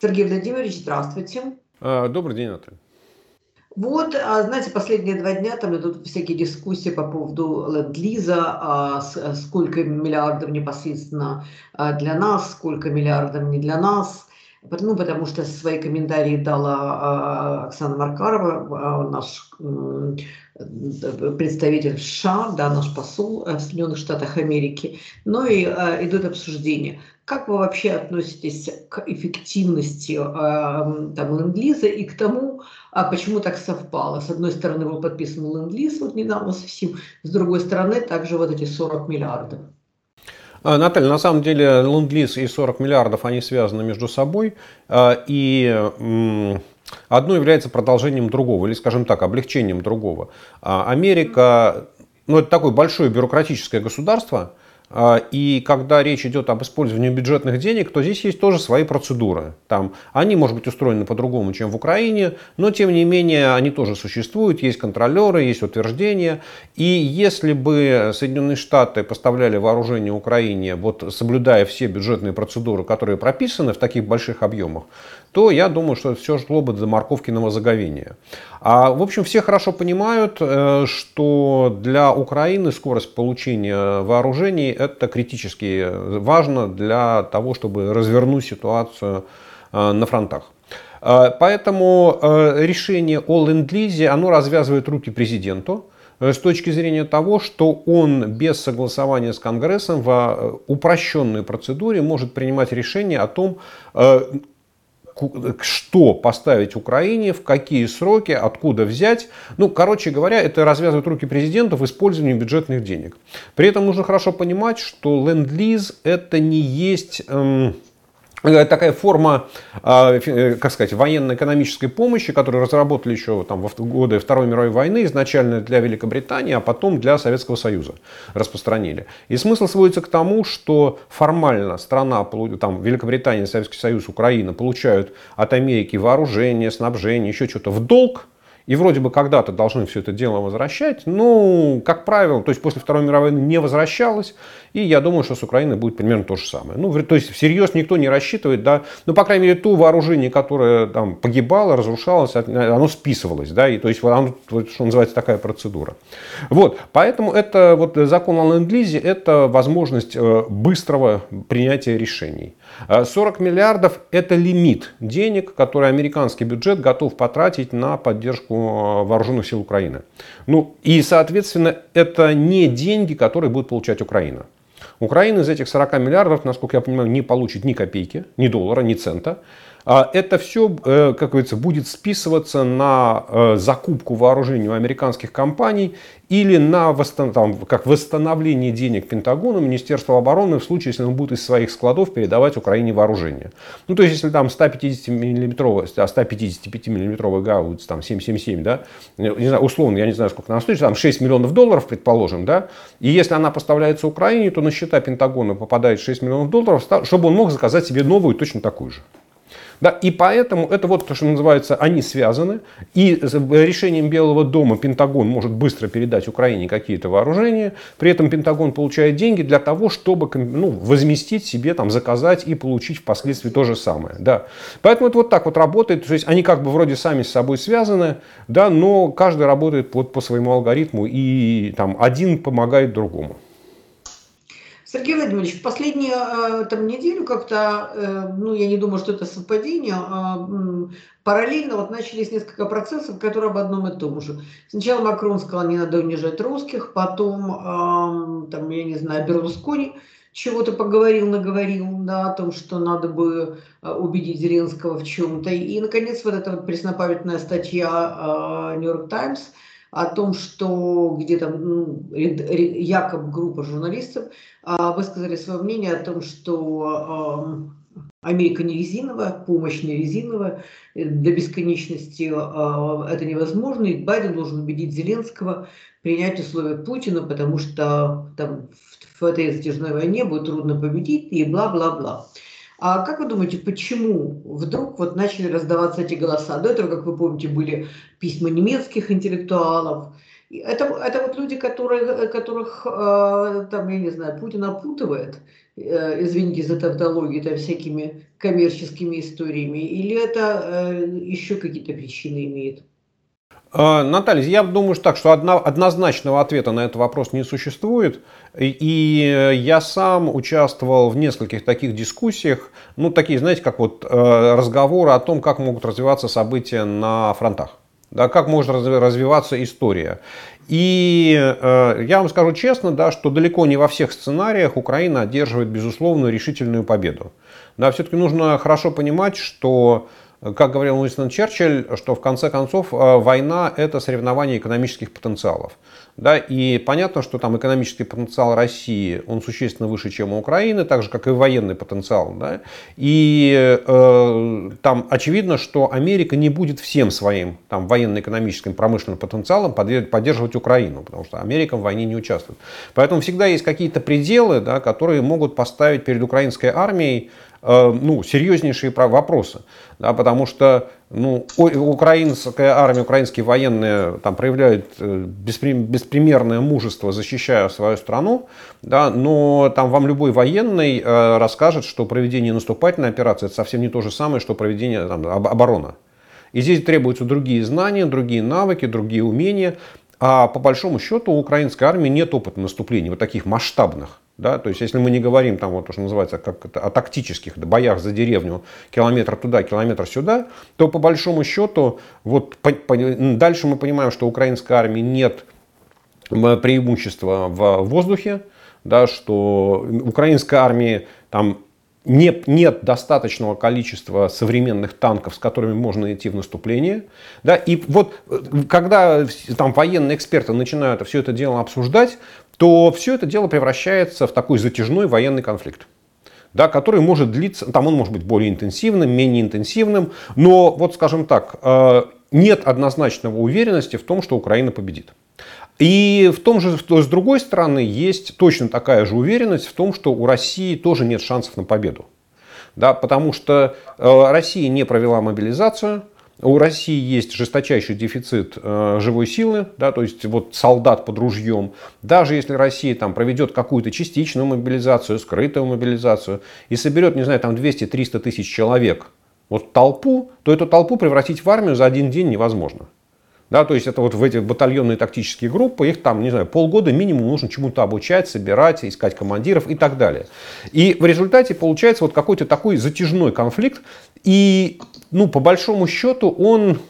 Сергей Владимирович, здравствуйте. А, добрый день, Наталья. Вот, а, знаете, последние два дня там идут всякие дискуссии по поводу ленд-лиза, а, сколько миллиардов непосредственно для нас, сколько миллиардов не для нас. Ну, потому что свои комментарии дала Оксана Маркарова, наш представитель США, да, наш посол в Соединенных Штатах Америки. Ну и идут обсуждения. Как вы вообще относитесь к эффективности э, там, ленд-лиза и к тому, а почему так совпало? С одной стороны, был подписан ленд-лиз вот недавно совсем, с другой стороны, также вот эти 40 миллиардов. А, Наталья, на самом деле ленд-лиз и 40 миллиардов, они связаны между собой. А, и одно является продолжением другого, или, скажем так, облегчением другого. А, Америка, ну, это такое большое бюрократическое государство – и когда речь идет об использовании бюджетных денег, то здесь есть тоже свои процедуры. Там, они, может быть, устроены по-другому, чем в Украине, но, тем не менее, они тоже существуют, есть контролеры, есть утверждения. И если бы Соединенные Штаты поставляли вооружение Украине, вот соблюдая все бюджетные процедуры, которые прописаны в таких больших объемах, то я думаю, что это все шло бы до морковкиного заговения. А, в общем, все хорошо понимают, э, что для Украины скорость получения вооружений это критически важно для того, чтобы развернуть ситуацию э, на фронтах. Э, поэтому решение о ленд-лизе, оно развязывает руки президенту с точки зрения того, что он без согласования с Конгрессом в упрощенной процедуре может принимать решение о том, что поставить Украине, в какие сроки, откуда взять. Ну, короче говоря, это развязывает руки президента в использовании бюджетных денег. При этом нужно хорошо понимать, что ленд-лиз это не есть... Эм, такая форма, а, э, как сказать, военно-экономической помощи, которую разработали еще там, в годы Второй мировой войны, изначально для Великобритании, а потом для Советского Союза распространили. И смысл сводится к тому, что формально страна, там, Великобритания, Советский Союз, Украина получают от Америки вооружение, снабжение, еще что-то в долг, и вроде бы когда-то должны все это дело возвращать, но, как правило, то есть после Второй мировой войны не возвращалось, и я думаю, что с Украиной будет примерно то же самое. Ну, то есть всерьез никто не рассчитывает, да, ну, по крайней мере, то вооружение, которое там погибало, разрушалось, оно списывалось, да, и то есть оно, что называется, такая процедура. Вот, поэтому это вот закон о ленд-лизе, это возможность э, быстрого принятия решений. 40 миллиардов – это лимит денег, который американский бюджет готов потратить на поддержку э, вооруженных сил Украины. Ну и, соответственно, это не деньги, которые будет получать Украина. Украина из этих 40 миллиардов, насколько я понимаю, не получит ни копейки, ни доллара, ни цента. А это все, э, как говорится, будет списываться на э, закупку вооружений у американских компаний или на восстан... там, как восстановление денег Пентагону, Министерства обороны в случае, если он будет из своих складов передавать Украине вооружение. Ну, то есть, если там 150 миллиметровый, 155 миллиметровый гаубиц, там 777, да, не знаю, условно, я не знаю, сколько она стоит, там 6 миллионов долларов, предположим, да, и если она поставляется Украине, то на счета Пентагона попадает 6 миллионов долларов, чтобы он мог заказать себе новую, точно такую же. Да, и поэтому это вот то, что называется, они связаны. И решением Белого дома Пентагон может быстро передать Украине какие-то вооружения. При этом Пентагон получает деньги для того, чтобы ну, возместить себе, там, заказать и получить впоследствии то же самое. Да. Поэтому это вот так вот работает. То есть они как бы вроде сами с собой связаны, да, но каждый работает вот по своему алгоритму и там один помогает другому. Сергей Владимирович, в последнюю э, там, неделю как-то, э, ну, я не думаю, что это совпадение, а параллельно вот начались несколько процессов, которые об одном и том же. Сначала Макрон сказал, не надо унижать русских, потом, там, я не знаю, Берлускони чего-то поговорил, наговорил, да, о том, что надо бы э, убедить Зеленского в чем-то. И, наконец, вот эта вот преснопамятная статья «Нью-Йорк Таймс», о том, что где-то ну, якобы группа журналистов а, высказали свое мнение о том, что Америка не резиновая, помощь не резиновая, э, до бесконечности а, это невозможно, и Байден должен убедить Зеленского принять условия Путина, потому что там в этой затяжной войне будет трудно победить и бла-бла-бла. А как вы думаете, почему вдруг вот начали раздаваться эти голоса? До этого, как вы помните, были письма немецких интеллектуалов, Это, это вот люди, которые, которых, там, я не знаю, Путин опутывает, извините за тавтологию, там, всякими коммерческими историями, или это еще какие-то причины имеет? А, Наталья, я думаю, что так, что однозначного ответа на этот вопрос не существует. И я сам участвовал в нескольких таких дискуссиях, ну, такие, знаете, как вот э, разговоры о том, как могут развиваться события на фронтах. Да, как может развиваться история. И э, я вам скажу честно, да, что далеко не во всех сценариях Украина одерживает безусловную решительную победу. Да, все-таки нужно хорошо понимать, что как говорил Уинстон Черчилль, что в конце концов э, война – это соревнование экономических потенциалов. Да, и понятно, что там экономический потенциал России, он существенно выше, чем у Украины, так же, как и военный потенциал. Да? И э, там очевидно, что Америка не будет всем своим там, военно-экономическим промышленным потенциалом поддерживать Украину, потому что Америка в войне не участвует. Поэтому всегда есть какие-то пределы, да, которые могут поставить перед украинской армией ну, серьезнейшие вопросы. Да, потому что ну, украинская армия, украинские военные там, проявляют э, беспримерное мужество, защищая свою страну, да, но там вам любой военный э, расскажет, что проведение наступательной операции это совсем не то же самое, что проведение там, обороны. И здесь требуются другие знания, другие навыки, другие умения. А по большому счету у украинской армии нет опыта наступлений, вот таких масштабных. Да? То есть, если мы не говорим там, вот, что называется, как это, о тактических боях за деревню, километр туда, километр сюда, то по большому счету, вот, по, по, дальше мы понимаем, что украинской армии нет преимущества в воздухе, да, что украинской армии там не, нет достаточного количества современных танков, с которыми можно идти в наступление. Да, и вот когда там, военные эксперты начинают все это дело обсуждать, то все это дело превращается в такой затяжной военный конфликт. Да, который может длиться, там он может быть более интенсивным, менее интенсивным, но вот скажем так, э, нет однозначного уверенности в том, что Украина победит. И в том же, с другой стороны, есть точно такая же уверенность в том, что у России тоже нет шансов на победу. Да, потому что э, Россия не провела мобилизацию, у России есть жесточайший дефицит э, живой силы, да, то есть вот солдат под ружьем. Даже если Россия там проведет какую-то частичную мобилизацию, скрытую мобилизацию и соберет, не знаю, там 200-300 тысяч человек, вот толпу, то эту толпу превратить в армию за один день невозможно. Да, то есть это вот в эти батальонные тактические группы, их там, не знаю, полгода минимум нужно чему-то обучать, собирать, искать командиров и так далее. И в результате получается вот какой-то такой затяжной конфликт. И, ну, по большому счету, он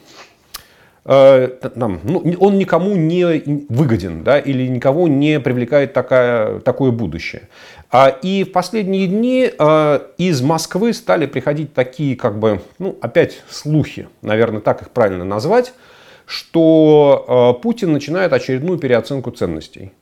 э, там, ну, он никому не выгоден, да, или никого не привлекает такая, такое будущее. А, и в последние дни э, из Москвы стали приходить такие, как бы, ну, опять слухи, наверное, так их правильно назвать, что э, Путин начинает очередную переоценку ценностей.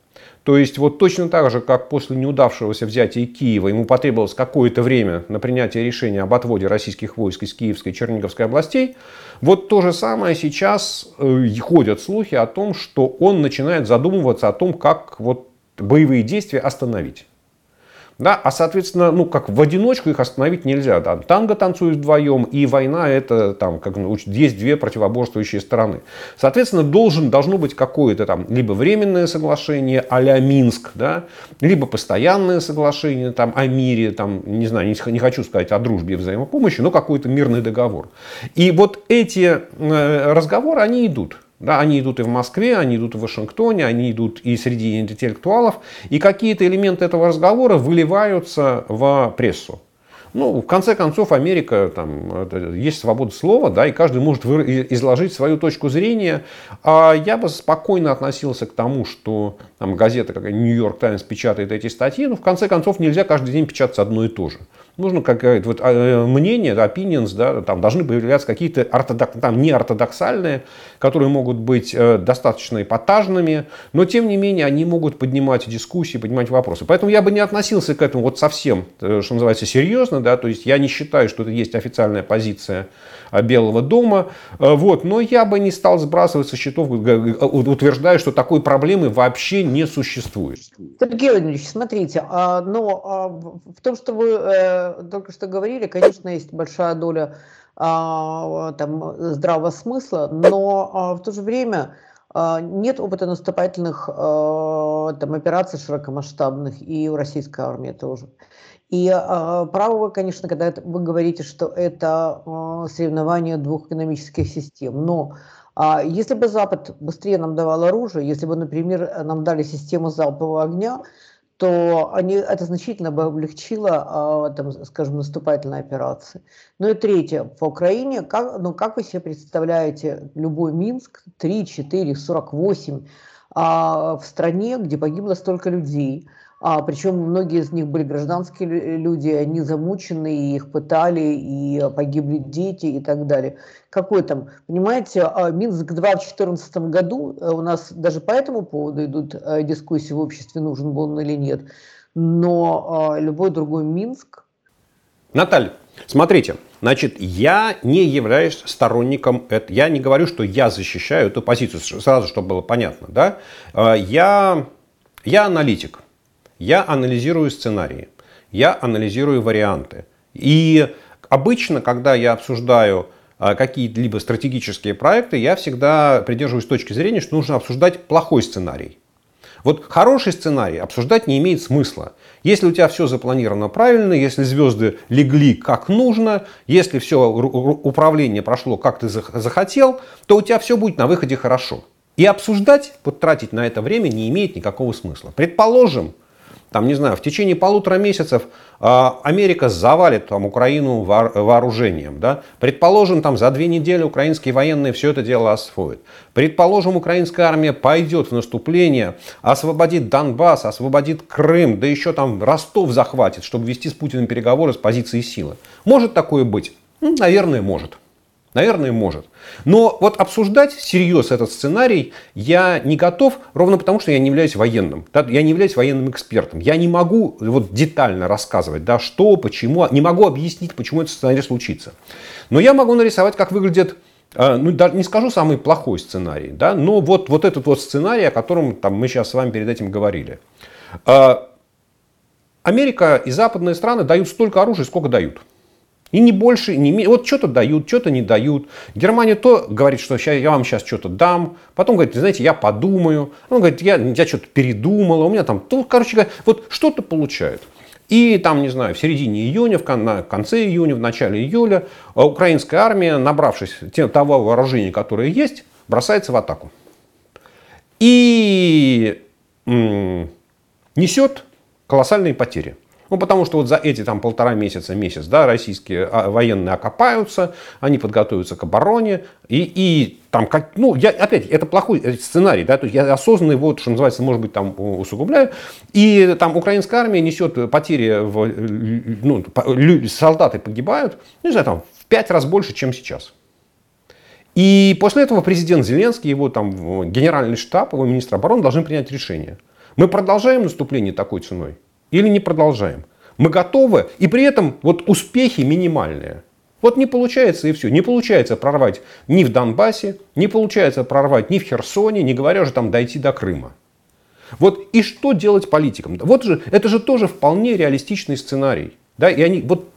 То есть вот точно так же, как после неудавшегося взятия Киева ему потребовалось какое-то время на принятие решения об отводе российских войск из Киевской и Черниговской областей, вот то же самое сейчас э, ходят слухи о том, что он начинает задумываться о том, как вот боевые действия остановить. Да? А, соответственно, ну, как в одиночку их остановить нельзя. Да? Танго танцуют вдвоем, и война это там, как, ну, есть две противоборствующие стороны. Соответственно, должен, должно быть какое-то там либо временное соглашение а-ля Минск, да? либо постоянное соглашение там, о мире, там, не знаю, не, не хочу сказать о дружбе и взаимопомощи, но какой-то мирный договор. И вот эти э, разговоры, они идут. Да, они идут и в Москве, они идут в Вашингтоне, они идут и среди интеллектуалов. И какие-то элементы этого разговора выливаются в прессу. Ну, в конце концов, Америка, там, есть свобода слова, да, и каждый может изложить свою точку зрения. А я бы спокойно относился к тому, что там, газета, как Нью-Йорк Таймс, печатает эти статьи. Но в конце концов, нельзя каждый день печатать одно и то же. Нужно какое-то вот, а, мнение, opinions, да, там должны появляться какие-то ортодок, там, не ортодоксальные, которые могут быть э, достаточно эпатажными, но тем не менее они могут поднимать дискуссии, поднимать вопросы. Поэтому я бы не относился к этому вот совсем, э, что называется, серьезно, да, то есть я не считаю, что это есть официальная позиция э, Белого дома, э, вот, но я бы не стал сбрасывать со счетов, утверждая, что такой проблемы вообще не существует. Сергей Владимирович, смотрите, а, но а, в том, что вы только что говорили, конечно, есть большая доля а, там, здравого смысла, но в то же время а, нет опыта наступательных а, там, операций широкомасштабных и у российской армии тоже. И э, право вы, конечно, когда это, вы говорите, что это э, соревнование двух экономических систем. Но э, если бы Запад быстрее нам давал оружие, если бы, например, нам дали систему залпового огня, то они, это значительно бы облегчило, там, скажем, наступательные операции. Ну и третье, по Украине, как, ну, как вы себе представляете любой Минск, 3, 4, 48, а, в стране, где погибло столько людей – а, причем многие из них были гражданские люди, они замучены, и их пытали, и погибли дети и так далее. Какой там, понимаете, а, Минск-2 в 2014 году, э, у нас даже по этому поводу идут э, дискуссии в обществе, нужен был он или нет, но а, любой другой Минск... Наталья, смотрите, Значит, я не являюсь сторонником этого. Я не говорю, что я защищаю эту позицию, сразу, чтобы было понятно. Да? Э, я, я аналитик. Я анализирую сценарии, я анализирую варианты. И обычно, когда я обсуждаю а, какие-либо стратегические проекты, я всегда придерживаюсь точки зрения, что нужно обсуждать плохой сценарий. Вот хороший сценарий обсуждать не имеет смысла. Если у тебя все запланировано правильно, если звезды легли как нужно, если все управление прошло как ты захотел, то у тебя все будет на выходе хорошо. И обсуждать, вот тратить на это время не имеет никакого смысла. Предположим, там, не знаю, в течение полутора месяцев э, Америка завалит там, Украину вооружением. Да? Предположим, там, за две недели украинские военные все это дело освоят. Предположим, украинская армия пойдет в наступление, освободит Донбасс, освободит Крым, да еще там Ростов захватит, чтобы вести с Путиным переговоры с позиции силы. Может такое быть? Наверное, может. Наверное, может. Но вот обсуждать всерьез этот сценарий я не готов, ровно потому, что я не являюсь военным. Я не являюсь военным экспертом. Я не могу вот детально рассказывать, да, что, почему, не могу объяснить, почему этот сценарий случится. Но я могу нарисовать, как выглядит э, ну, даже не скажу самый плохой сценарий, да, но вот, вот этот вот сценарий, о котором там, мы сейчас с вами перед этим говорили. Э, Америка и западные страны дают столько оружия, сколько дают. И не больше, не меньше. Вот что-то дают, что-то не дают. Германия то говорит, что я вам сейчас что-то дам. Потом говорит, знаете, я подумаю. Он говорит, я, я что-то передумала. У меня там, то, короче вот что-то получают. И там, не знаю, в середине июня, в конце июня, в начале июля украинская армия, набравшись того вооружения, которое есть, бросается в атаку. И несет колоссальные потери. Ну, потому что вот за эти там полтора месяца, месяц, да, российские а, военные окопаются, они подготовятся к обороне, и, и там, как, ну, я, опять, это плохой э, сценарий, да, то есть я осознанно его, что называется, может быть, там усугубляю, и там украинская армия несет потери, в, ну, солдаты погибают, не знаю, там, в пять раз больше, чем сейчас. И после этого президент Зеленский, его там генеральный штаб, его министр обороны должны принять решение. Мы продолжаем наступление такой ценой или не продолжаем. Мы готовы, и при этом вот успехи минимальные. Вот не получается и все. Не получается прорвать ни в Донбассе, не получается прорвать ни в Херсоне, не говоря уже там дойти до Крыма. Вот и что делать политикам? Вот же, это же тоже вполне реалистичный сценарий. Да, и они, вот,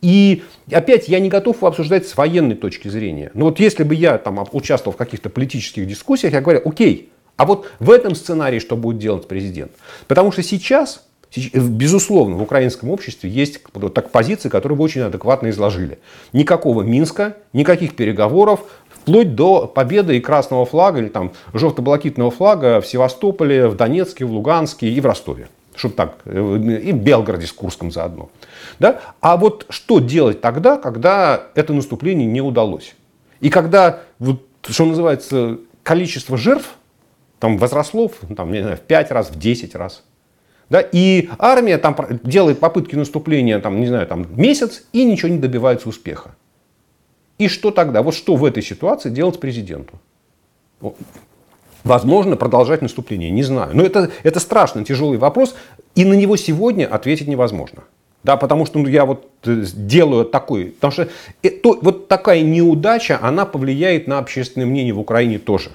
и опять я не готов его обсуждать с военной точки зрения. Но вот если бы я там участвовал в каких-то политических дискуссиях, я говорю, окей, а вот в этом сценарии что будет делать президент? Потому что сейчас Безусловно, в украинском обществе есть так, позиции, которые вы очень адекватно изложили. Никакого Минска, никаких переговоров, вплоть до победы и красного флага, или там желто-блакитного флага в Севастополе, в Донецке, в Луганске и в Ростове. Чтобы так, э, и в Белгороде с Курском заодно. Да? А вот что делать тогда, когда это наступление не удалось? И когда, вот, что называется, количество жертв там возросло там, не знаю, в 5 раз, в 10 раз. Да? И армия там делает попытки наступления, там, не знаю, там, месяц и ничего не добивается успеха. И что тогда? Вот что в этой ситуации делать президенту? Возможно, продолжать наступление, не знаю. Но это, это страшно тяжелый вопрос, и на него сегодня ответить невозможно. Да, потому что ну, я вот э, делаю такой, потому что это, вот такая неудача, она повлияет на общественное мнение в Украине тоже.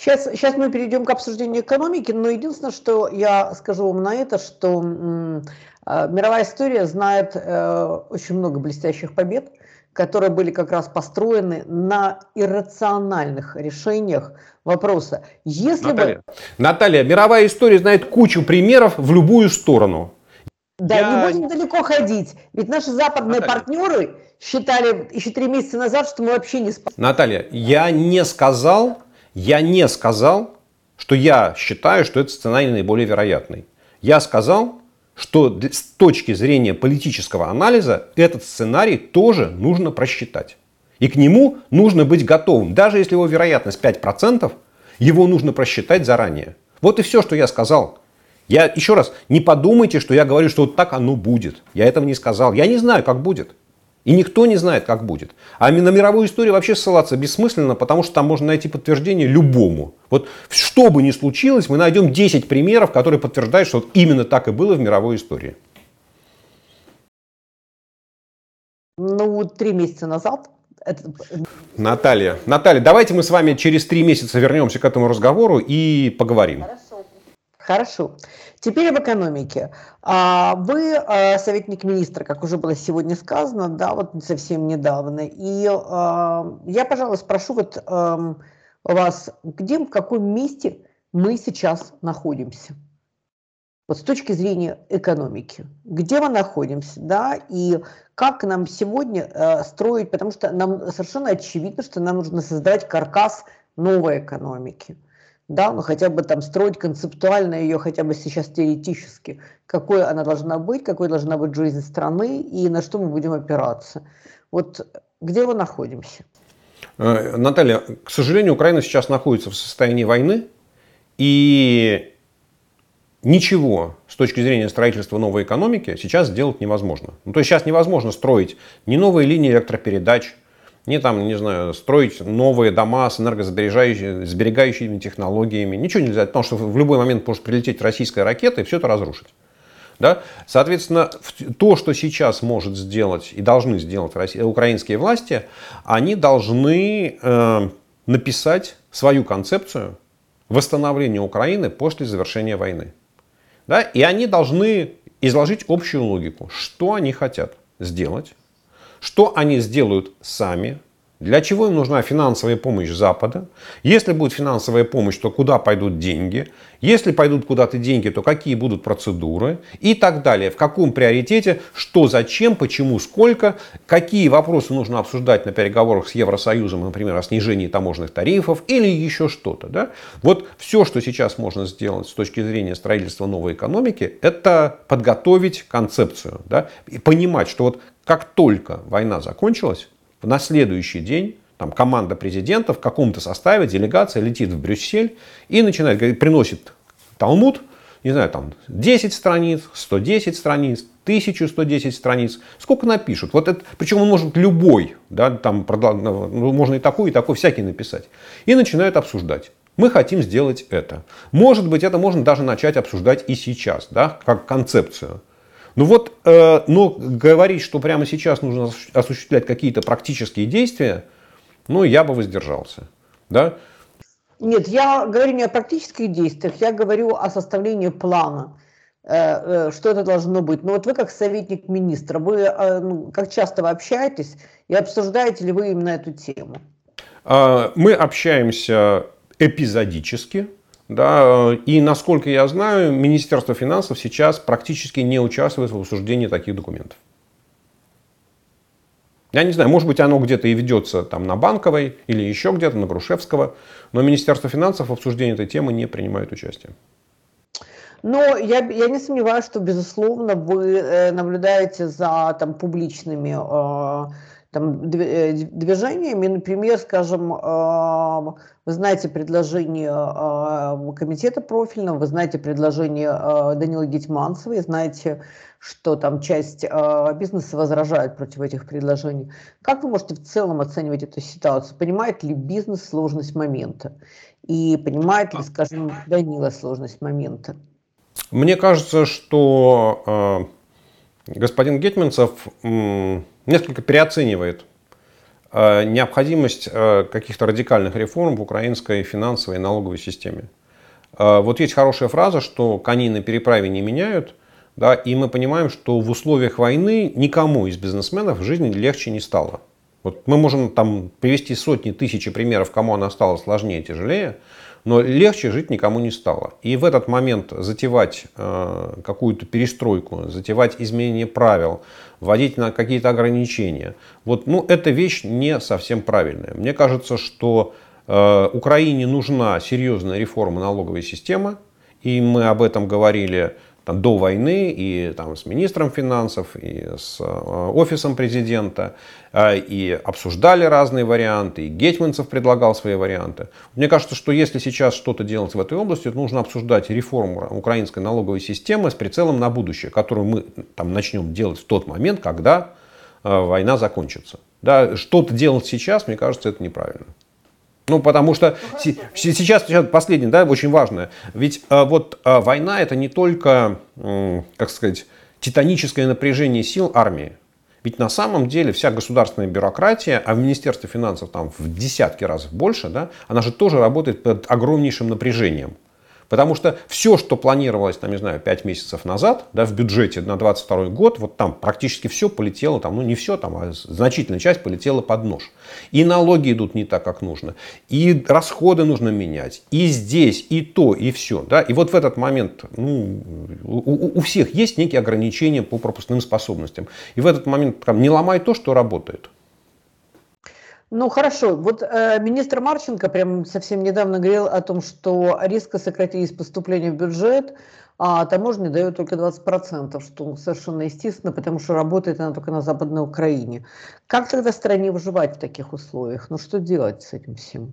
Сейчас, сейчас мы перейдем к обсуждению экономики, но единственное, что я скажу вам на это, что э, мировая история знает э, очень много блестящих побед, которые были как раз построены на иррациональных решениях вопроса. Если Наталья, бы... Наталья, мировая история знает кучу примеров в любую сторону. Да, я... не будем далеко ходить. Ведь наши западные Наталья. партнеры считали еще три месяца назад, что мы вообще не спасем. Наталья, я не сказал, я не сказал, что я считаю, что этот сценарий наиболее вероятный. Я сказал, что с точки зрения политического анализа этот сценарий тоже нужно просчитать. И к нему нужно быть готовым. Даже если его вероятность 5%, его нужно просчитать заранее. Вот и все, что я сказал. Я еще раз, не подумайте, что я говорю, что вот так оно будет. Я этого не сказал. Я не знаю, как будет. И никто не знает, как будет. А на мировую историю вообще ссылаться бессмысленно, потому что там можно найти подтверждение любому. Вот что бы ни случилось, мы найдем 10 примеров, которые подтверждают, что вот именно так и было в мировой истории. Ну, три месяца назад это... Наталья, Наталья, давайте мы с вами через три месяца вернемся к этому разговору и поговорим. Хорошо. Хорошо. Теперь об экономике. А, вы а, советник министра, как уже было сегодня сказано, да, вот совсем недавно. И а, я, пожалуй, спрошу вот вас, где, в каком месте мы сейчас находимся? Вот с точки зрения экономики. Где мы находимся, да, и как нам сегодня строить, потому что нам совершенно очевидно, что нам нужно создать каркас новой экономики – да, ну хотя бы там строить концептуально ее хотя бы сейчас теоретически, какой она должна быть, какой должна быть жизнь страны и на что мы будем опираться. Вот где мы находимся? Э, Наталья, к сожалению, Украина сейчас находится в состоянии войны, и ничего с точки зрения строительства новой экономики сейчас сделать невозможно. Ну, то есть сейчас невозможно строить ни новые линии электропередач, не там, не знаю, строить новые дома с энергосберегающими технологиями. Ничего нельзя, потому что в любой момент может прилететь российская ракета и все это разрушить. Да? Соответственно, то, что сейчас может сделать и должны сделать украинские власти, они должны э, написать свою концепцию восстановления Украины после завершения войны. Да? И они должны изложить общую логику, что они хотят сделать, что они сделают сами, для чего им нужна финансовая помощь Запада? Если будет финансовая помощь, то куда пойдут деньги? Если пойдут куда-то деньги, то какие будут процедуры? И так далее. В каком приоритете? Что, зачем, почему, сколько? Какие вопросы нужно обсуждать на переговорах с Евросоюзом, например, о снижении таможенных тарифов или еще что-то. Да? Вот все, что сейчас можно сделать с точки зрения строительства новой экономики, это подготовить концепцию. Да? И понимать, что вот как только война закончилась, на следующий день там, команда президента в каком-то составе, делегация летит в Брюссель и начинает, приносит Талмуд, не знаю, там 10 страниц, 110 страниц, 1110 страниц, сколько напишут. Вот это, причем он может любой, да, там, ну, можно и такой, и такой, всякий написать. И начинают обсуждать. Мы хотим сделать это. Может быть, это можно даже начать обсуждать и сейчас, да, как концепцию. Ну вот, э, но говорить, что прямо сейчас нужно осуществлять какие-то практические действия, ну, я бы воздержался. Да? Нет, я говорю не о практических действиях, я говорю о составлении плана, э, э, что это должно быть. Но вот вы как советник министра, вы э, ну, как часто вы общаетесь и обсуждаете ли вы именно эту тему? А, мы общаемся эпизодически, да, и насколько я знаю, Министерство финансов сейчас практически не участвует в обсуждении таких документов. Я не знаю, может быть, оно где-то и ведется там на Банковой или еще где-то, на Грушевского, но Министерство финансов в обсуждении этой темы не принимает участие. Но я, я не сомневаюсь, что, безусловно, вы э, наблюдаете за там, публичными э, там, э, движениями. Например, скажем, а, вы знаете предложение а, комитета профильного, вы знаете предложение а, Данила Гетманцева, знаете, что там часть бизнеса возражает против этих предложений. Как вы можете в целом оценивать эту ситуацию? Понимает ли бизнес сложность момента? И понимает ли, скажем, Данила сложность момента? Мне кажется, что э, господин Гетманцев э, несколько переоценивает э, необходимость э, каких-то радикальных реформ в украинской финансовой и налоговой системе. Э, вот есть хорошая фраза, что коней на переправе не меняют, да, и мы понимаем, что в условиях войны никому из бизнесменов в жизни легче не стало. Вот мы можем там привести сотни, тысячи примеров, кому она стала сложнее, тяжелее, но легче жить никому не стало. И в этот момент затевать э, какую-то перестройку, затевать изменение правил, вводить на какие-то ограничения, вот, ну, эта вещь не совсем правильная. Мне кажется, что э, Украине нужна серьезная реформа налоговой системы, и мы об этом говорили там, до войны и там, с министром финансов, и с э, офисом президента, э, и обсуждали разные варианты, и Гетманцев предлагал свои варианты. Мне кажется, что если сейчас что-то делать в этой области, то нужно обсуждать реформу украинской налоговой системы с прицелом на будущее, которую мы там, начнем делать в тот момент, когда э, война закончится. Да, что-то делать сейчас, мне кажется, это неправильно. Ну, потому что ну, сейчас, сейчас последнее, да, очень важное. Ведь э, вот э, война это не только, как сказать, титаническое напряжение сил армии. Ведь на самом деле вся государственная бюрократия, а в Министерстве финансов там в десятки раз больше, да, она же тоже работает под огромнейшим напряжением. Потому что все, что планировалось, там, не знаю, 5 месяцев назад, да, в бюджете на 22 год, вот там практически все полетело, там, ну не все, там, а значительная часть полетела под нож. И налоги идут не так, как нужно, и расходы нужно менять, и здесь, и то, и все. Да? И вот в этот момент ну, у, у всех есть некие ограничения по пропускным способностям. И в этот момент там, не ломай то, что работает. Ну хорошо, вот э, министр Марченко прям совсем недавно говорил о том, что резко сократились поступления в бюджет, а таможня дает только 20%, что совершенно естественно, потому что работает она только на Западной Украине. Как тогда стране выживать в таких условиях? Ну что делать с этим всем?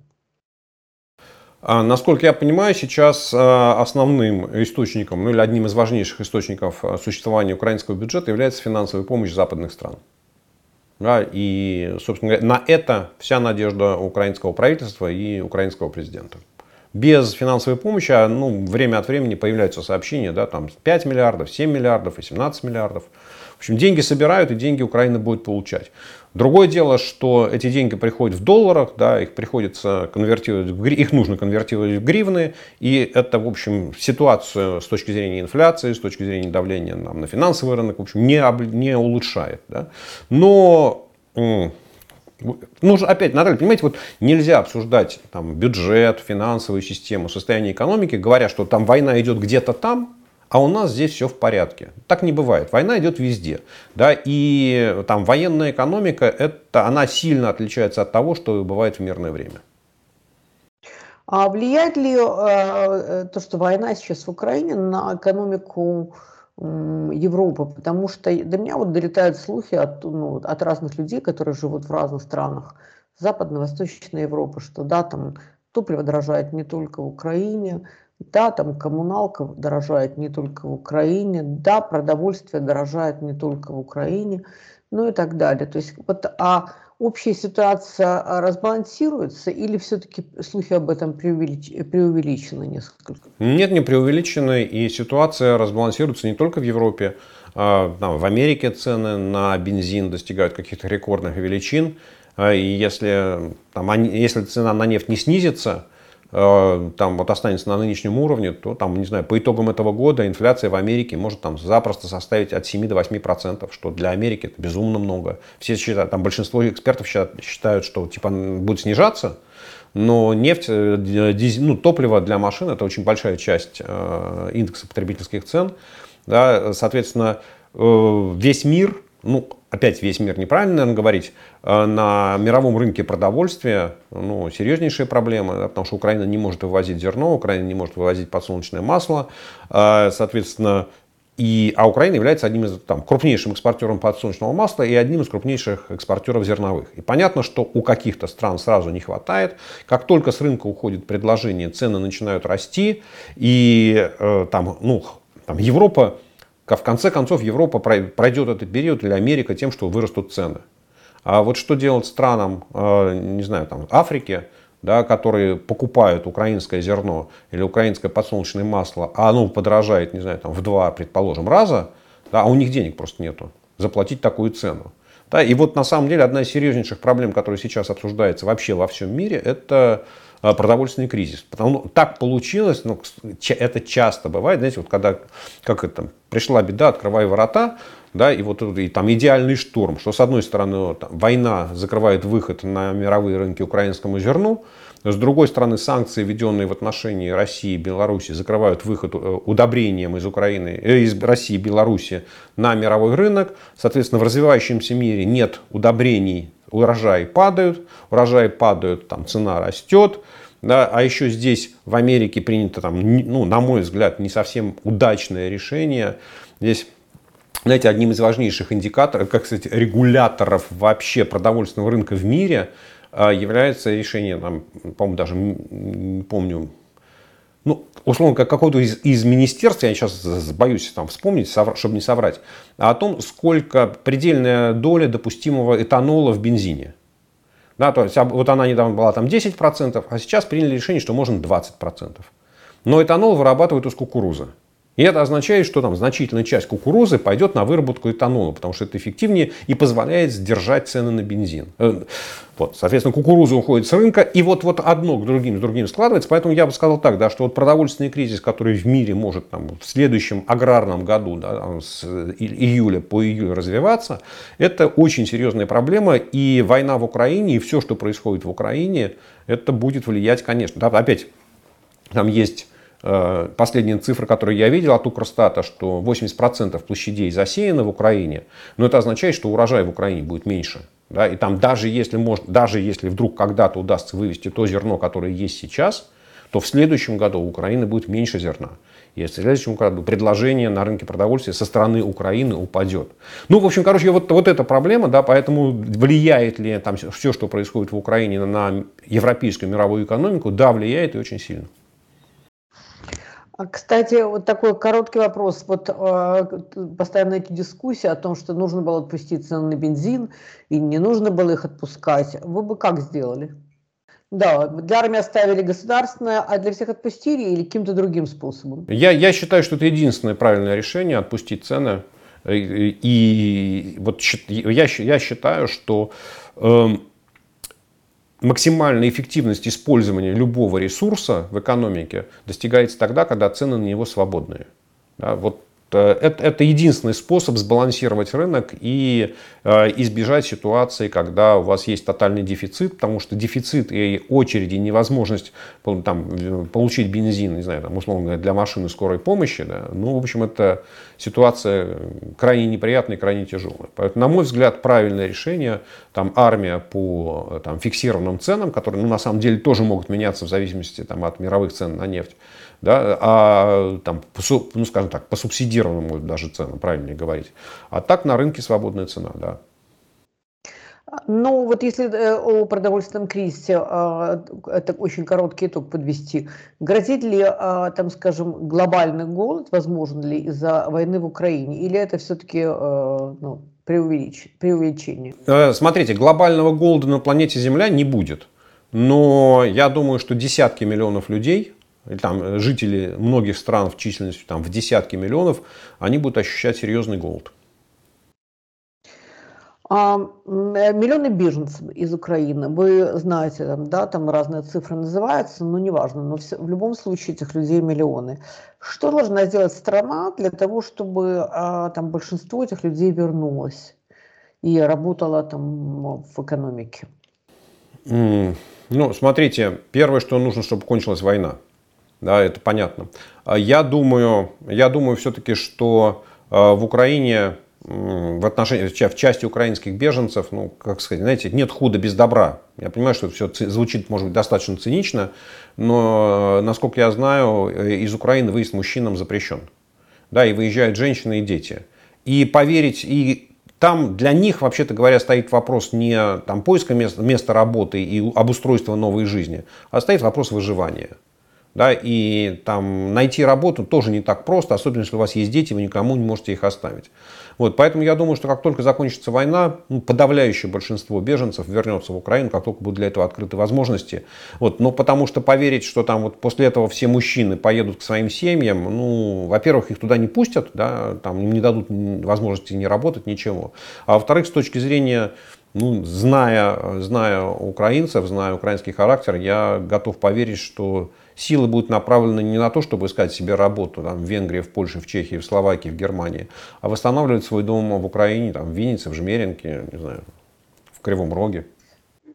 А, насколько я понимаю, сейчас а, основным источником, ну или одним из важнейших источников а, существования украинского бюджета является финансовая помощь западных стран. Да, и, собственно говоря, на это вся надежда украинского правительства и украинского президента. Без финансовой помощи, а, ну, время от времени появляются сообщения, да, там 5 миллиардов, 7 миллиардов и 17 миллиардов. В общем, деньги собирают, и деньги Украина будет получать. Другое дело, что эти деньги приходят в долларах, да, их приходится конвертировать, их нужно конвертировать в гривны, и это, в общем, ситуацию с точки зрения инфляции, с точки зрения давления нам, на финансовый рынок, в общем, не, не улучшает. Да. Но Нужно, опять, Наталья, понимаете, вот нельзя обсуждать там, бюджет, финансовую систему, состояние экономики, говоря, что там война идет где-то там, а у нас здесь все в порядке. Так не бывает. Война идет везде. Да, и там военная экономика, это, она сильно отличается от того, что бывает в мирное время. А влияет ли э, то, что война сейчас в Украине, на экономику э, Европы? Потому что до меня вот долетают слухи от, ну, от разных людей, которые живут в разных странах Западной, Восточной Европы, что да, там топливо дорожает не только в Украине, да, там коммуналка дорожает не только в Украине, да, продовольствие дорожает не только в Украине, ну и так далее. То есть вот, а общая ситуация а, разбалансируется или все-таки слухи об этом преувелич... преувеличены несколько? Нет, не преувеличены, и ситуация разбалансируется не только в Европе. А, там, в Америке цены на бензин достигают каких-то рекордных величин, а, и если, там, если цена на нефть не снизится, там вот останется на нынешнем уровне, то там, не знаю, по итогам этого года инфляция в Америке может там запросто составить от 7 до 8 процентов, что для Америки это безумно много. Все считают, там большинство экспертов считают, что типа будет снижаться, но нефть, э, ну, топливо для машин это очень большая часть э, индекса потребительских цен. Да, соответственно, э, весь мир ну, опять весь мир неправильно, наверное, говорить, э, на мировом рынке продовольствия ну, серьезнейшие проблемы, да, потому что Украина не может вывозить зерно, Украина не может вывозить подсолнечное масло, э, соответственно, и, а Украина является одним из там, крупнейшим экспортером подсолнечного масла и одним из крупнейших экспортеров зерновых. И понятно, что у каких-то стран сразу не хватает. Как только с рынка уходит предложение, цены начинают расти. И э, там, ну, там Европа в конце концов Европа пройдет этот период или Америка тем, что вырастут цены. А вот что делать странам, э, не знаю, там, Африки, да, которые покупают украинское зерно или украинское подсолнечное масло, а оно подорожает, не знаю, там, в два, предположим, раза, да, а у них денег просто нету заплатить такую цену. Да, и вот на самом деле одна из серьезнейших проблем, которая сейчас обсуждается вообще во всем мире, это а, продовольственный кризис. Потому ну, так получилось, ну, это часто бывает, знаете, вот когда как это, пришла беда, открывай ворота, да, и вот и там идеальный штурм, что с одной стороны там, война закрывает выход на мировые рынки украинскому зерну, с другой стороны, санкции, введенные в отношении России и Беларуси, закрывают выход э, удобрением из, Украины, э, из России и Беларуси на мировой рынок. Соответственно, в развивающемся мире нет удобрений, урожаи падают, урожаи падают, там цена растет. Да, а еще здесь в Америке принято, там, ну, на мой взгляд, не совсем удачное решение. Здесь знаете, одним из важнейших индикаторов, как сказать, регуляторов вообще продовольственного рынка в мире – а, является решение, по-моему, даже не помню, ну, условно, как какого-то из, из министерств, я сейчас боюсь там вспомнить, чтобы не соврать, о том, сколько предельная доля допустимого этанола в бензине. Да, то есть вот она недавно была там 10%, а сейчас приняли решение, что можно 20%. Но этанол вырабатывают из кукурузы. И это означает, что там значительная часть кукурузы пойдет на выработку этанола, потому что это эффективнее и позволяет сдержать цены на бензин. Э, вот, соответственно, кукуруза уходит с рынка, и вот, вот одно к другим, с другим складывается. Поэтому я бы сказал так, да, что вот продовольственный кризис, который в мире может там, в следующем аграрном году, да, с июля по июль развиваться, это очень серьезная проблема. И война в Украине, и все, что происходит в Украине, это будет влиять, конечно. Да, опять, там есть последняя цифра, которую я видел от Укрстата, что 80% площадей засеяно в Украине, но это означает, что урожай в Украине будет меньше. Да? И там даже если, может, даже если вдруг когда-то удастся вывести то зерно, которое есть сейчас, то в следующем году у Украины будет меньше зерна. И в следующем году предложение на рынке продовольствия со стороны Украины упадет. Ну, в общем, короче, вот, вот эта проблема, да, поэтому влияет ли там все, что происходит в Украине на европейскую мировую экономику, да, влияет и очень сильно. А, кстати, вот такой короткий вопрос. Вот э, постоянно эти дискуссии о том, что нужно было отпустить цены на бензин и не нужно было их отпускать. Вы бы как сделали? Да, для армии оставили государственное, а для всех отпустили или каким-то другим способом? Я, я считаю, что это единственное правильное решение отпустить цены. И, и вот я, я считаю, что э, максимальная эффективность использования любого ресурса в экономике достигается тогда, когда цены на него свободные. Да, вот это, это единственный способ сбалансировать рынок и э, избежать ситуации, когда у вас есть тотальный дефицит, потому что дефицит и очереди, невозможность там, получить бензин, не знаю, там, условно говоря, для машины скорой помощи, да, ну, в общем, это ситуация крайне неприятная и крайне тяжелая. Поэтому, на мой взгляд, правильное решение, там, армия по там, фиксированным ценам, которые, ну, на самом деле, тоже могут меняться в зависимости там, от мировых цен на нефть, да, а там, ну, скажем так, по субсидированному даже ценам, правильнее говорить. А так на рынке свободная цена, да. Ну, вот если э, о продовольственном кризисе, а, это очень короткий итог подвести, грозит ли, а, там, скажем, глобальный голод, возможен ли из-за войны в Украине, или это все-таки э, ну, преувеличение? Э, смотрите, глобального голода на планете Земля не будет. Но я думаю, что десятки миллионов людей там, жители многих стран в численностью там, в десятки миллионов, они будут ощущать серьезный голод. А, э, миллионы беженцев из Украины, вы знаете, там, да, там разные цифры называются, но неважно, но в любом случае этих людей миллионы. Что должна сделать страна для того, чтобы а, там большинство этих людей вернулось и работало там в экономике? Mm, ну, смотрите, первое, что нужно, чтобы кончилась война. Да, это понятно. А я думаю, я думаю все-таки, что а, в Украине в отношении, в части украинских беженцев, ну, как сказать, знаете, нет худа без добра. Я понимаю, что это все звучит, может быть, достаточно цинично, но, насколько я знаю, э, из Украины выезд мужчинам запрещен. Да, и выезжают женщины и дети. И поверить, и там для них, вообще-то говоря, стоит вопрос не там, поиска места, места работы и обустройства новой жизни, а стоит вопрос выживания. Да, и там найти работу тоже не так просто, особенно если у вас есть дети, вы никому не можете их оставить. Вот, поэтому я думаю, что как только закончится война, ну, подавляющее большинство беженцев вернется в Украину, как только будут для этого открыты возможности. Вот, но потому что поверить, что там вот после этого все мужчины поедут к своим семьям, ну, во-первых, их туда не пустят, да, там не дадут возможности не работать, ничего. А во-вторых, с точки зрения ну, зная, зная украинцев, зная украинский характер, я готов поверить, что силы будут направлены не на то, чтобы искать себе работу там, в Венгрии, в Польше, в Чехии, в Словакии, в Германии, а восстанавливать свой дом в Украине, там, в Виннице, в Жмеринке, не знаю, в Кривом Роге.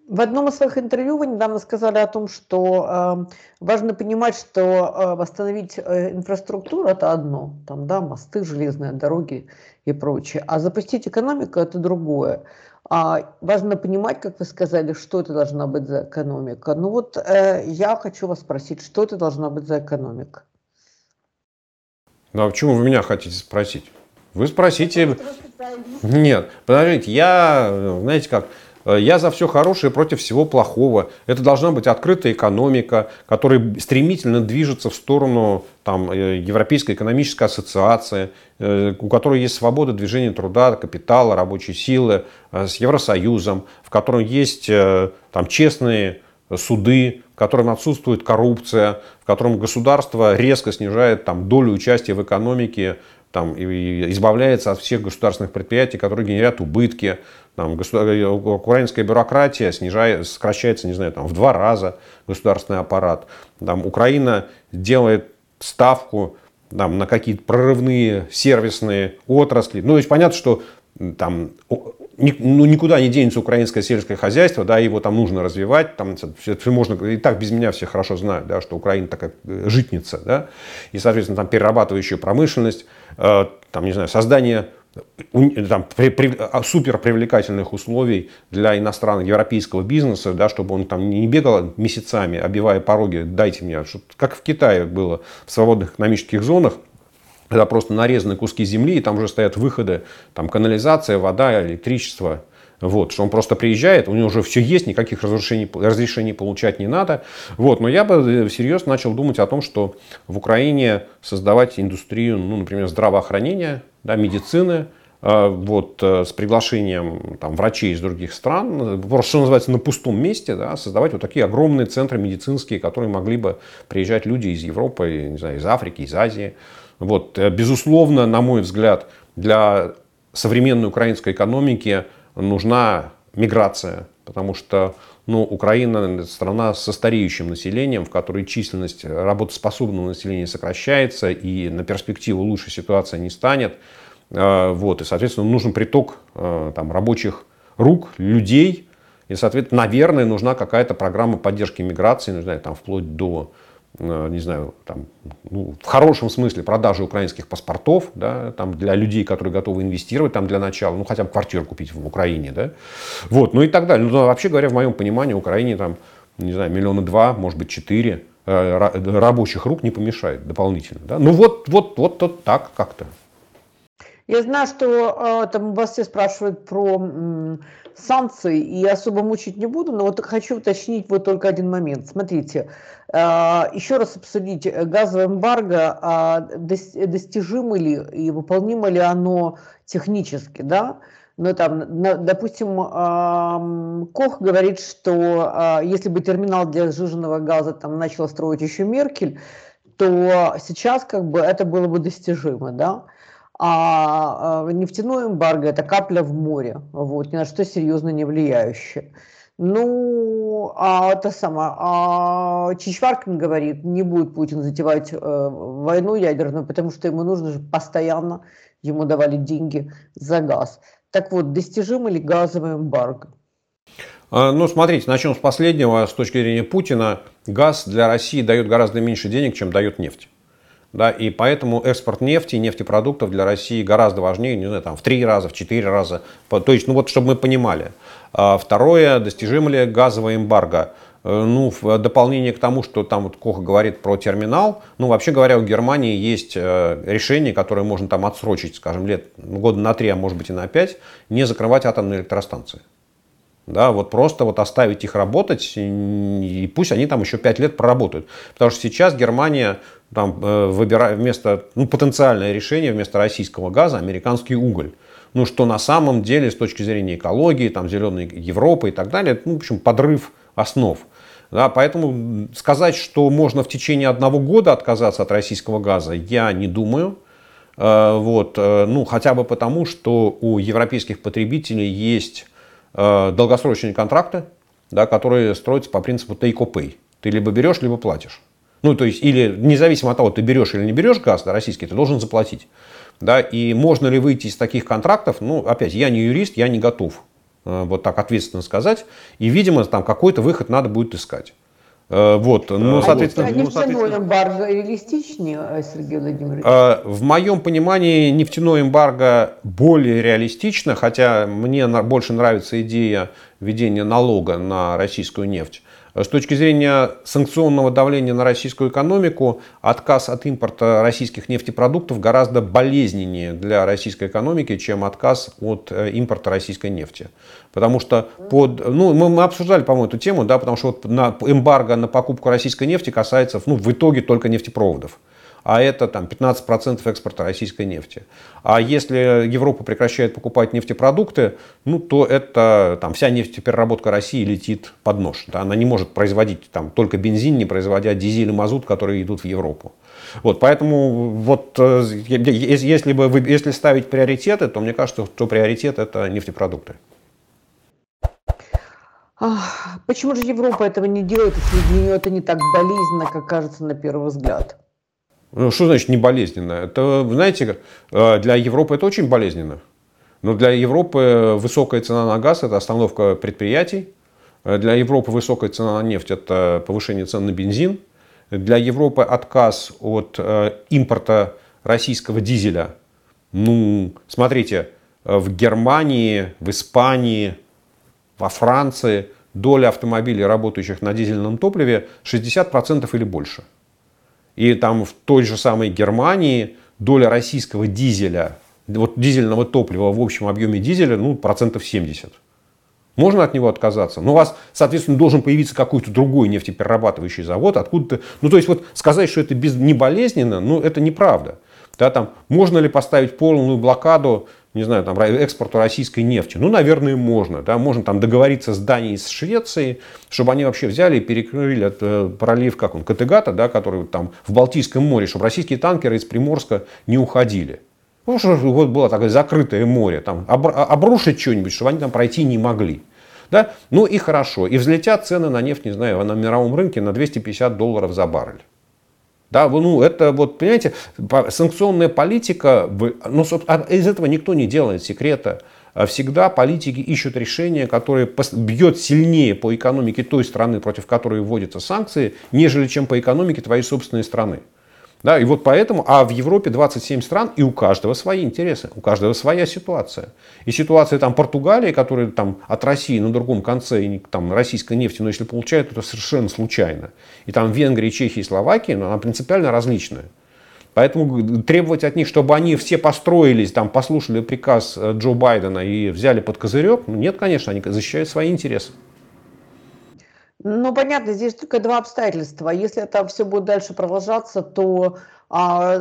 В одном из своих интервью вы недавно сказали о том, что э, важно понимать, что э, восстановить э, инфраструктуру это одно, там, да, мосты, железные дороги и прочее, а запустить экономику это другое. А важно понимать, как вы сказали, что это должна быть за экономика. Ну вот э, я хочу вас спросить, что это должна быть за экономика? Ну а почему вы меня хотите спросить? Вы спросите... Нет, подождите, я, знаете как, я за все хорошее против всего плохого. Это должна быть открытая экономика, которая стремительно движется в сторону там, э, Европейской экономической ассоциации, э, у которой есть свобода движения труда, капитала, рабочей силы, с Евросоюзом, в котором есть там, честные суды, в котором отсутствует коррупция, в котором государство резко снижает там, долю участия в экономике там, и избавляется от всех государственных предприятий, которые генерят убытки. Там, э, украинская бюрократия снижает, сокращается, не знаю, там, в два раза государственный аппарат. Там, Украина делает ставку там, на какие-то прорывные сервисные отрасли. Ну, то есть понятно, что там ну, никуда не денется украинское сельское хозяйство, да, его там нужно развивать, там все можно, и так без меня все хорошо знают, да, что Украина такая э, житница, да, и, соответственно, там перерабатывающая промышленность, э, там, не знаю, создание там, при, при, а, супер привлекательных условий для иностранного европейского бизнеса, да, чтобы он там не бегал месяцами, обивая пороги, дайте мне, как в Китае было в свободных экономических зонах, это просто нарезаны куски земли, и там уже стоят выходы, там канализация, вода, электричество. Вот, что он просто приезжает, у него уже все есть, никаких разрешений, разрешений получать не надо. Вот, но я бы э, всерьез начал думать о том, что в Украине создавать индустрию, ну, например, здравоохранения, да, медицины, э, вот, э, с приглашением там, врачей из других стран, просто, что называется, на пустом месте, да, создавать вот такие огромные центры медицинские, которые могли бы приезжать люди из Европы, не знаю, из Африки, из Азии, вот, э, безусловно, на мой взгляд, для современной украинской экономики нужна миграция, потому что ну, Украина страна со стареющим населением, в которой численность работоспособного населения сокращается, и на перспективу лучше ситуация не станет. Э, вот, и, соответственно, нужен приток э, там, рабочих рук, людей, и, соответственно, наверное, нужна какая-то программа поддержки миграции, не там, вплоть до не знаю, там, ну, в хорошем смысле продажи украинских паспортов, да, там, для людей, которые готовы инвестировать там для начала, ну, хотя бы квартиру купить в Украине, да, вот, ну и так далее. Ну, вообще говоря, в моем понимании, Украине там, не знаю, миллиона два, может быть, четыре э, рабочих рук не помешает дополнительно, да. Ну, вот, вот, вот, вот так как-то. Я знаю, что э, там вас все спрашивают про санкции и особо мучить не буду, но вот хочу уточнить вот только один момент. Смотрите, а, еще раз обсудить э, газовое эмбарго, а, достижимо ли и выполнимо ли оно технически, да? Ну, там, допустим, Кох говорит, что а, если бы терминал для сжиженного газа там начал строить еще Меркель, то сейчас как бы это было бы достижимо, да? А нефтяное эмбарго – это капля в море, вот, ни на что серьезно не влияющее. Ну, а это самое, а Чичваркин говорит, не будет Путин затевать э, войну ядерную, потому что ему нужно же постоянно, ему давали деньги за газ. Так вот, достижимо ли газовый эмбарго? А, ну, смотрите, начнем с последнего. С точки зрения Путина, газ для России дает гораздо меньше денег, чем дает нефть. Да, и поэтому экспорт нефти, нефтепродуктов для России гораздо важнее, не знаю, там, в три раза, в четыре раза. То есть, ну вот, чтобы мы понимали. А второе, достижимо ли газовое эмбарго? Э, ну, в дополнение к тому, что там вот Коха говорит про терминал, ну, вообще говоря, у Германии есть э, решение, которое можно там отсрочить, скажем, лет, года на три, а может быть и на пять, не закрывать атомные электростанции. Да, вот просто вот оставить их работать, и пусть они там еще 5 лет проработают. Потому что сейчас Германия там, э, выбирает вместо, ну, потенциальное решение вместо российского газа американский уголь. Ну, что на самом деле с точки зрения экологии, там, зеленой Европы и так далее, ну, в общем, подрыв основ. Да, поэтому сказать, что можно в течение одного года отказаться от российского газа, я не думаю. Э, вот, э, ну, хотя бы потому, что у европейских потребителей есть долгосрочные контракты, да, которые строятся по принципу take or pay. Ты либо берешь, либо платишь. Ну, то есть, или независимо от того, ты берешь или не берешь газ да, российский, ты должен заплатить. Да, и можно ли выйти из таких контрактов, ну, опять, я не юрист, я не готов э, вот так ответственно сказать. И, видимо, там какой-то выход надо будет искать. Э, вот, ну, а соответственно... А нефтяной ну, соответственно... эмбарго реалистичнее, э, Сергей Владимирович? В моем понимании нефтяное эмбарго более реалистично, хотя мне больше нравится идея введения налога на российскую нефть. С точки зрения санкционного давления на российскую экономику, отказ от импорта российских нефтепродуктов гораздо болезненнее для российской экономики, чем отказ от э, импорта российской нефти. Потому что под, ну, мы, мы обсуждали, по-моему, эту тему, да, потому что вот на эмбарго на покупку российской нефти касается ну, в итоге только нефтепроводов а это там 15% экспорта российской нефти. А если Европа прекращает покупать нефтепродукты, ну, то это там, вся нефтепереработка России летит под нож. Да? Она не может производить там, только бензин, не производя дизель и мазут, которые идут в Европу. Вот, поэтому вот, э, если, бы, если ставить приоритеты, то мне кажется, что приоритет это нефтепродукты. Почему же Европа этого не делает, если для нее это не так болезненно, как кажется на первый взгляд? Ну, что значит не болезненно? Это, знаете, э, для Европы это очень болезненно. Но для Европы высокая цена на газ – это остановка предприятий. Э, для Европы высокая цена на нефть – это повышение цен на бензин. Для Европы отказ от э, импорта российского дизеля. Ну, смотрите, в Германии, в Испании, во Франции доля автомобилей, работающих на дизельном топливе, 60% или больше. И там в той же самой Германии доля российского дизеля, вот дизельного топлива в общем объеме дизеля, ну, процентов 70. Можно от него отказаться. Но у вас, соответственно, должен появиться какой-то другой нефтеперерабатывающий завод, откуда-то. Ну, то есть, вот сказать, что это без, не болезненно, ну, это неправда. Да, там, можно ли поставить полную блокаду не знаю, там, экспорту российской нефти? Ну, наверное, можно. Да? Можно там договориться с Данией, с Швецией, чтобы они вообще взяли и перекрыли этот э, пролив, как он, Категата, да, который там в Балтийском море, чтобы российские танкеры из Приморска не уходили. Ну, что вот было такое закрытое море, там, обрушить что-нибудь, чтобы они там пройти не могли. Да? Ну и хорошо. И взлетят цены на нефть, не знаю, на мировом рынке на 250 долларов за баррель. Да, ну, это вот, понимаете, санкционная политика, ну, а из этого никто не делает секрета. А всегда политики ищут решения, которые бьет сильнее по экономике той страны, против которой вводятся санкции, нежели чем по экономике твоей собственной страны. Да, и вот поэтому, а в Европе 27 стран, и у каждого свои интересы, у каждого своя ситуация. И ситуация там Португалии, которая там от России на другом конце, и там российской нефти, но если получают, это совершенно случайно. И там Венгрия, Чехия Словакия, но она принципиально различная. Поэтому требовать от них, чтобы они все построились, там, послушали приказ э, Джо Байдена и взяли под козырек, ну, нет, конечно, они защищают свои интересы. Ну, понятно, здесь только два обстоятельства. Если это все будет дальше продолжаться, то а,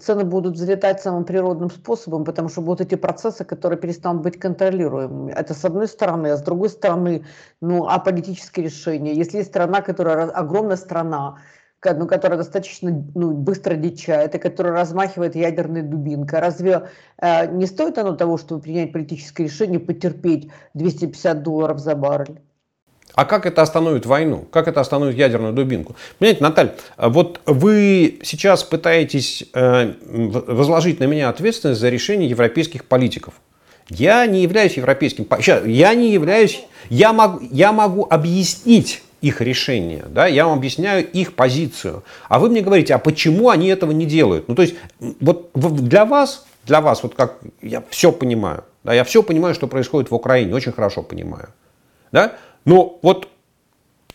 цены будут взлетать самым природным способом, потому что будут эти процессы, которые перестанут быть контролируемыми. Это с одной стороны, а с другой стороны, ну, а политические решения. Если есть страна, которая огромная страна, ну, которая достаточно ну, быстро дичает и которая размахивает ядерной дубинкой. Разве э, не стоит оно того, чтобы принять политическое решение, потерпеть 250 долларов за баррель? А как это остановит войну? Как это остановит ядерную дубинку? Понимаете, Наталья, вот вы сейчас пытаетесь э, возложить на меня ответственность за решение европейских политиков. Я не являюсь европейским... Я не являюсь... Я могу, я могу объяснить их решение, да, я вам объясняю их позицию. А вы мне говорите, а почему они этого не делают? Ну, то есть, вот для вас, для вас, вот как я все понимаю, да, я все понимаю, что происходит в Украине, очень хорошо понимаю, да, но вот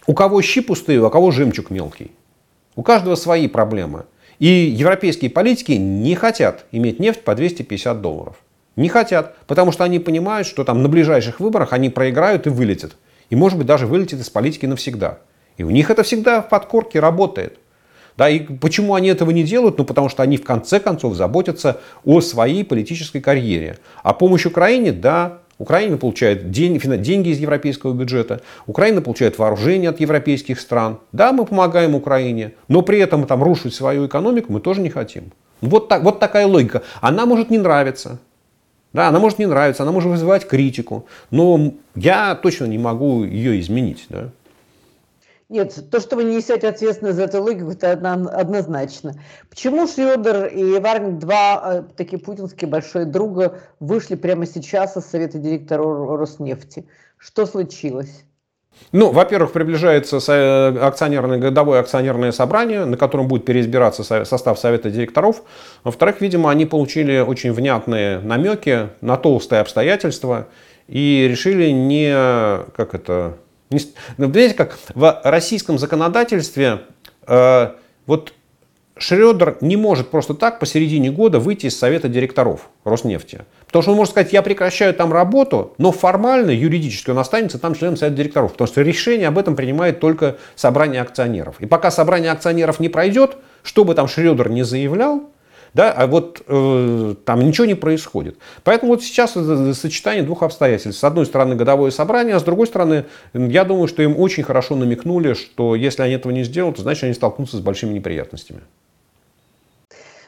у кого щи пустые, у кого жемчуг мелкий. У каждого свои проблемы. И европейские политики не хотят иметь нефть по 250 долларов. Не хотят, потому что они понимают, что там на ближайших выборах они проиграют и вылетят. И может быть даже вылетят из политики навсегда. И у них это всегда в подкорке работает. Да, и почему они этого не делают? Ну, потому что они в конце концов заботятся о своей политической карьере. А помощь Украине, да, Украина получает деньги, из европейского бюджета, Украина получает вооружение от европейских стран. Да, мы помогаем Украине, но при этом там рушить свою экономику мы тоже не хотим. Вот, так, вот такая логика. Она может не нравиться. Да, она может не нравиться, она может вызывать критику, но я точно не могу ее изменить. Да? Нет, то, что вы не несете ответственность за эту логику, это однозначно. Почему Шредер и Варник, два э, такие путинские большие друга, вышли прямо сейчас из Совета директоров Роснефти? Что случилось? Ну, во-первых, приближается акционерное, годовое акционерное собрание, на котором будет переизбираться состав совета директоров. Во-вторых, видимо, они получили очень внятные намеки на толстые обстоятельства и решили не, как это, не, ну, как в российском законодательстве э, вот Шредер не может просто так посередине года выйти из совета директоров Роснефти. Потому что он может сказать, я прекращаю там работу, но формально, юридически он останется там членом совета директоров. Потому что решение об этом принимает только собрание акционеров. И пока собрание акционеров не пройдет, что бы там Шредер не заявлял, да, а вот э, там ничего не происходит. Поэтому вот сейчас это сочетание двух обстоятельств. С одной стороны годовое собрание, а с другой стороны, я думаю, что им очень хорошо намекнули, что если они этого не сделают, то значит они столкнутся с большими неприятностями.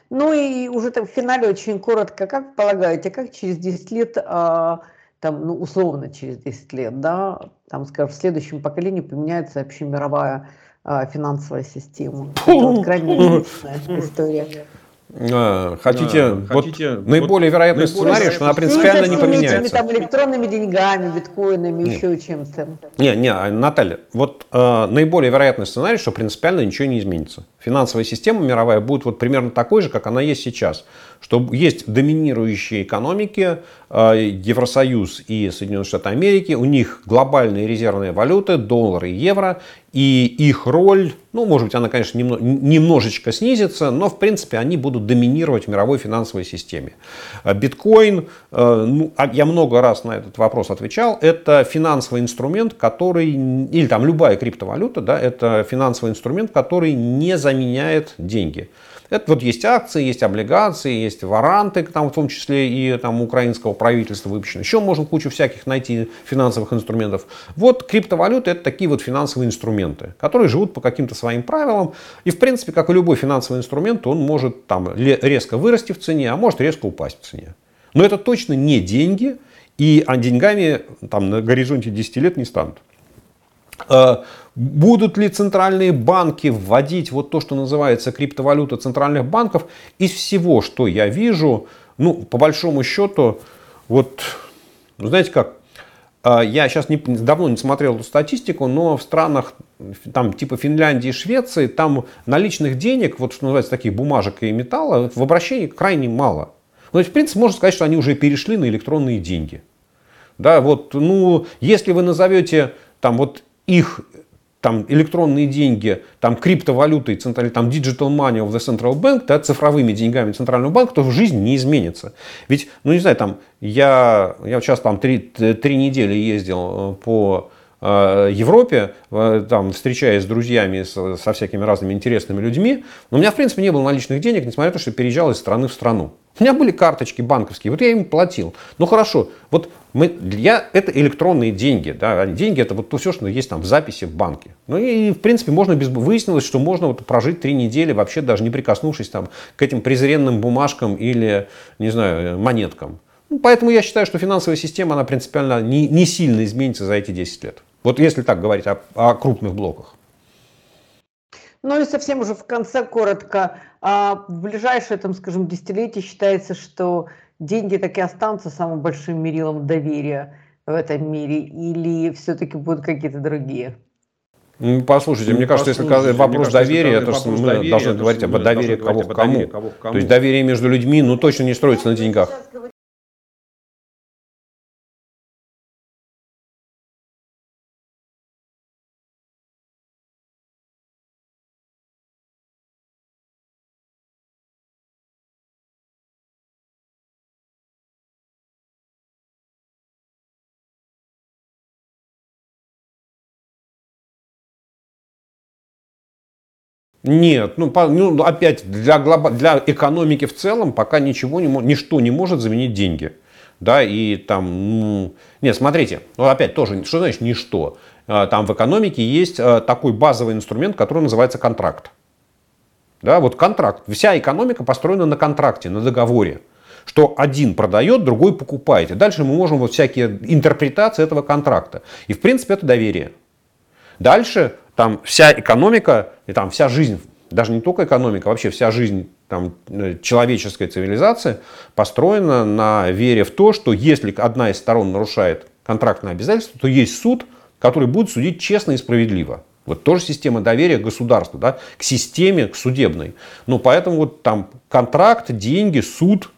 Ну и уже там в финале очень коротко, как полагаете, как через 10 лет, а, там, ну, условно через 10 лет, да, там, скажем, в следующем поколении поменяется общемировая а, финансовая система? Это вот крайне история. А, хотите, а, вот хотите наиболее вероятный наиболее сценарий, что она принципиально не поменяется. Там электронными деньгами, биткоинами, Нет. еще чем-то. Не, не, Наталья, вот э, наиболее вероятный сценарий, что принципиально ничего не изменится. Финансовая система мировая будет вот примерно такой же, как она есть сейчас что есть доминирующие экономики, э, Евросоюз и Соединенные Штаты Америки, у них глобальные резервные валюты, доллар и евро, и их роль, ну, может быть, она, конечно, немножечко снизится, но, в принципе, они будут доминировать в мировой финансовой системе. Э, биткоин, э, ну, а я много раз на этот вопрос отвечал, это финансовый инструмент, который, или там любая криптовалюта, да, это финансовый инструмент, который не заменяет деньги. Это вот есть акции, есть облигации, есть варанты, там, в том числе и там, украинского правительства выпущены. Еще можно кучу всяких найти финансовых инструментов. Вот криптовалюты это такие вот финансовые инструменты, которые живут по каким-то своим правилам. И в принципе, как и любой финансовый инструмент, он может там резко вырасти в цене, а может резко упасть в цене. Но это точно не деньги, и а деньгами там, на горизонте 10 лет не станут. Будут ли центральные банки вводить вот то, что называется криптовалюта центральных банков? Из всего, что я вижу, ну, по большому счету, вот, ну, знаете как, а, я сейчас не, давно не смотрел эту статистику, но в странах там, типа Финляндии и Швеции, там наличных денег, вот что называется, таких бумажек и металла, в обращении крайне мало. Ну, в принципе, можно сказать, что они уже перешли на электронные деньги. Да, вот, ну, если вы назовете там вот их там электронные деньги, там центральной, там digital money of the central bank, да, цифровыми деньгами центрального банка, то в жизни не изменится. Ведь, ну не знаю, там я, я сейчас там три, три недели ездил э, по э, Европе, э, там, встречаясь с друзьями, со всякими разными интересными людьми, но у меня, в принципе, не было наличных денег, несмотря на то, что переезжал из страны в страну. У меня были карточки банковские, вот я им платил. Ну хорошо, вот мы, я, это электронные деньги. Да, деньги это вот то все, что есть там в записи в банке. Ну и в принципе можно без, выяснилось, что можно вот прожить три недели вообще даже не прикоснувшись там к этим презренным бумажкам или, не знаю, монеткам. Ну, поэтому я считаю, что финансовая система, она принципиально не, не сильно изменится за эти 10 лет. Вот если так говорить о, о крупных блоках. Ну и совсем уже в конце коротко. А в ближайшее, там, скажем, десятилетие считается, что деньги так и останутся самым большим мерилом доверия в этом мире, или все-таки будут какие-то другие? Ну, послушайте, ну, мне кажется, если вопрос кажется, доверия, то что мы доверия, должны говорить об доверии кого к кому. кому. То есть доверие между людьми, ну точно не строится на деньгах. Нет, ну, по, ну опять для, глоб... для экономики в целом пока ничего не, ничто не может заменить деньги. Да, и там, ну, нет, смотрите, ну, опять тоже, что значит ничто? А, там в экономике есть а, такой базовый инструмент, который называется контракт. Да, вот контракт. Вся экономика построена на контракте, на договоре. что один продает, другой покупает. И дальше мы можем вот всякие интерпретации этого контракта. И в принципе это доверие. Дальше там вся экономика и там вся жизнь, даже не только экономика, а вообще вся жизнь там, э, человеческой цивилизации построена на вере в то, что если одна из сторон нарушает контрактное обязательство, то есть суд, который будет судить честно и справедливо. Вот тоже система доверия государству, да, к системе, к судебной. Ну, поэтому вот там контракт, деньги, суд,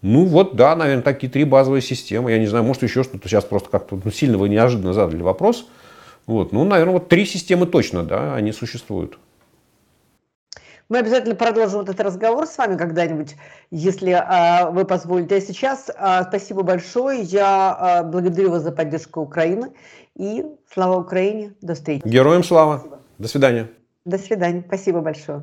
ну вот, да, наверное, такие три базовые системы. Я не знаю, может еще что-то. Сейчас просто как-то ну, сильно вы неожиданно задали вопрос. Вот, ну, наверное, вот три системы точно, да, они существуют. Мы обязательно продолжим этот разговор с вами когда-нибудь, если а, вы позволите. А сейчас а, спасибо большое. Я а, благодарю вас за поддержку Украины. И слава Украине. До встречи. Героям слава. Спасибо. До свидания. До свидания. Спасибо большое.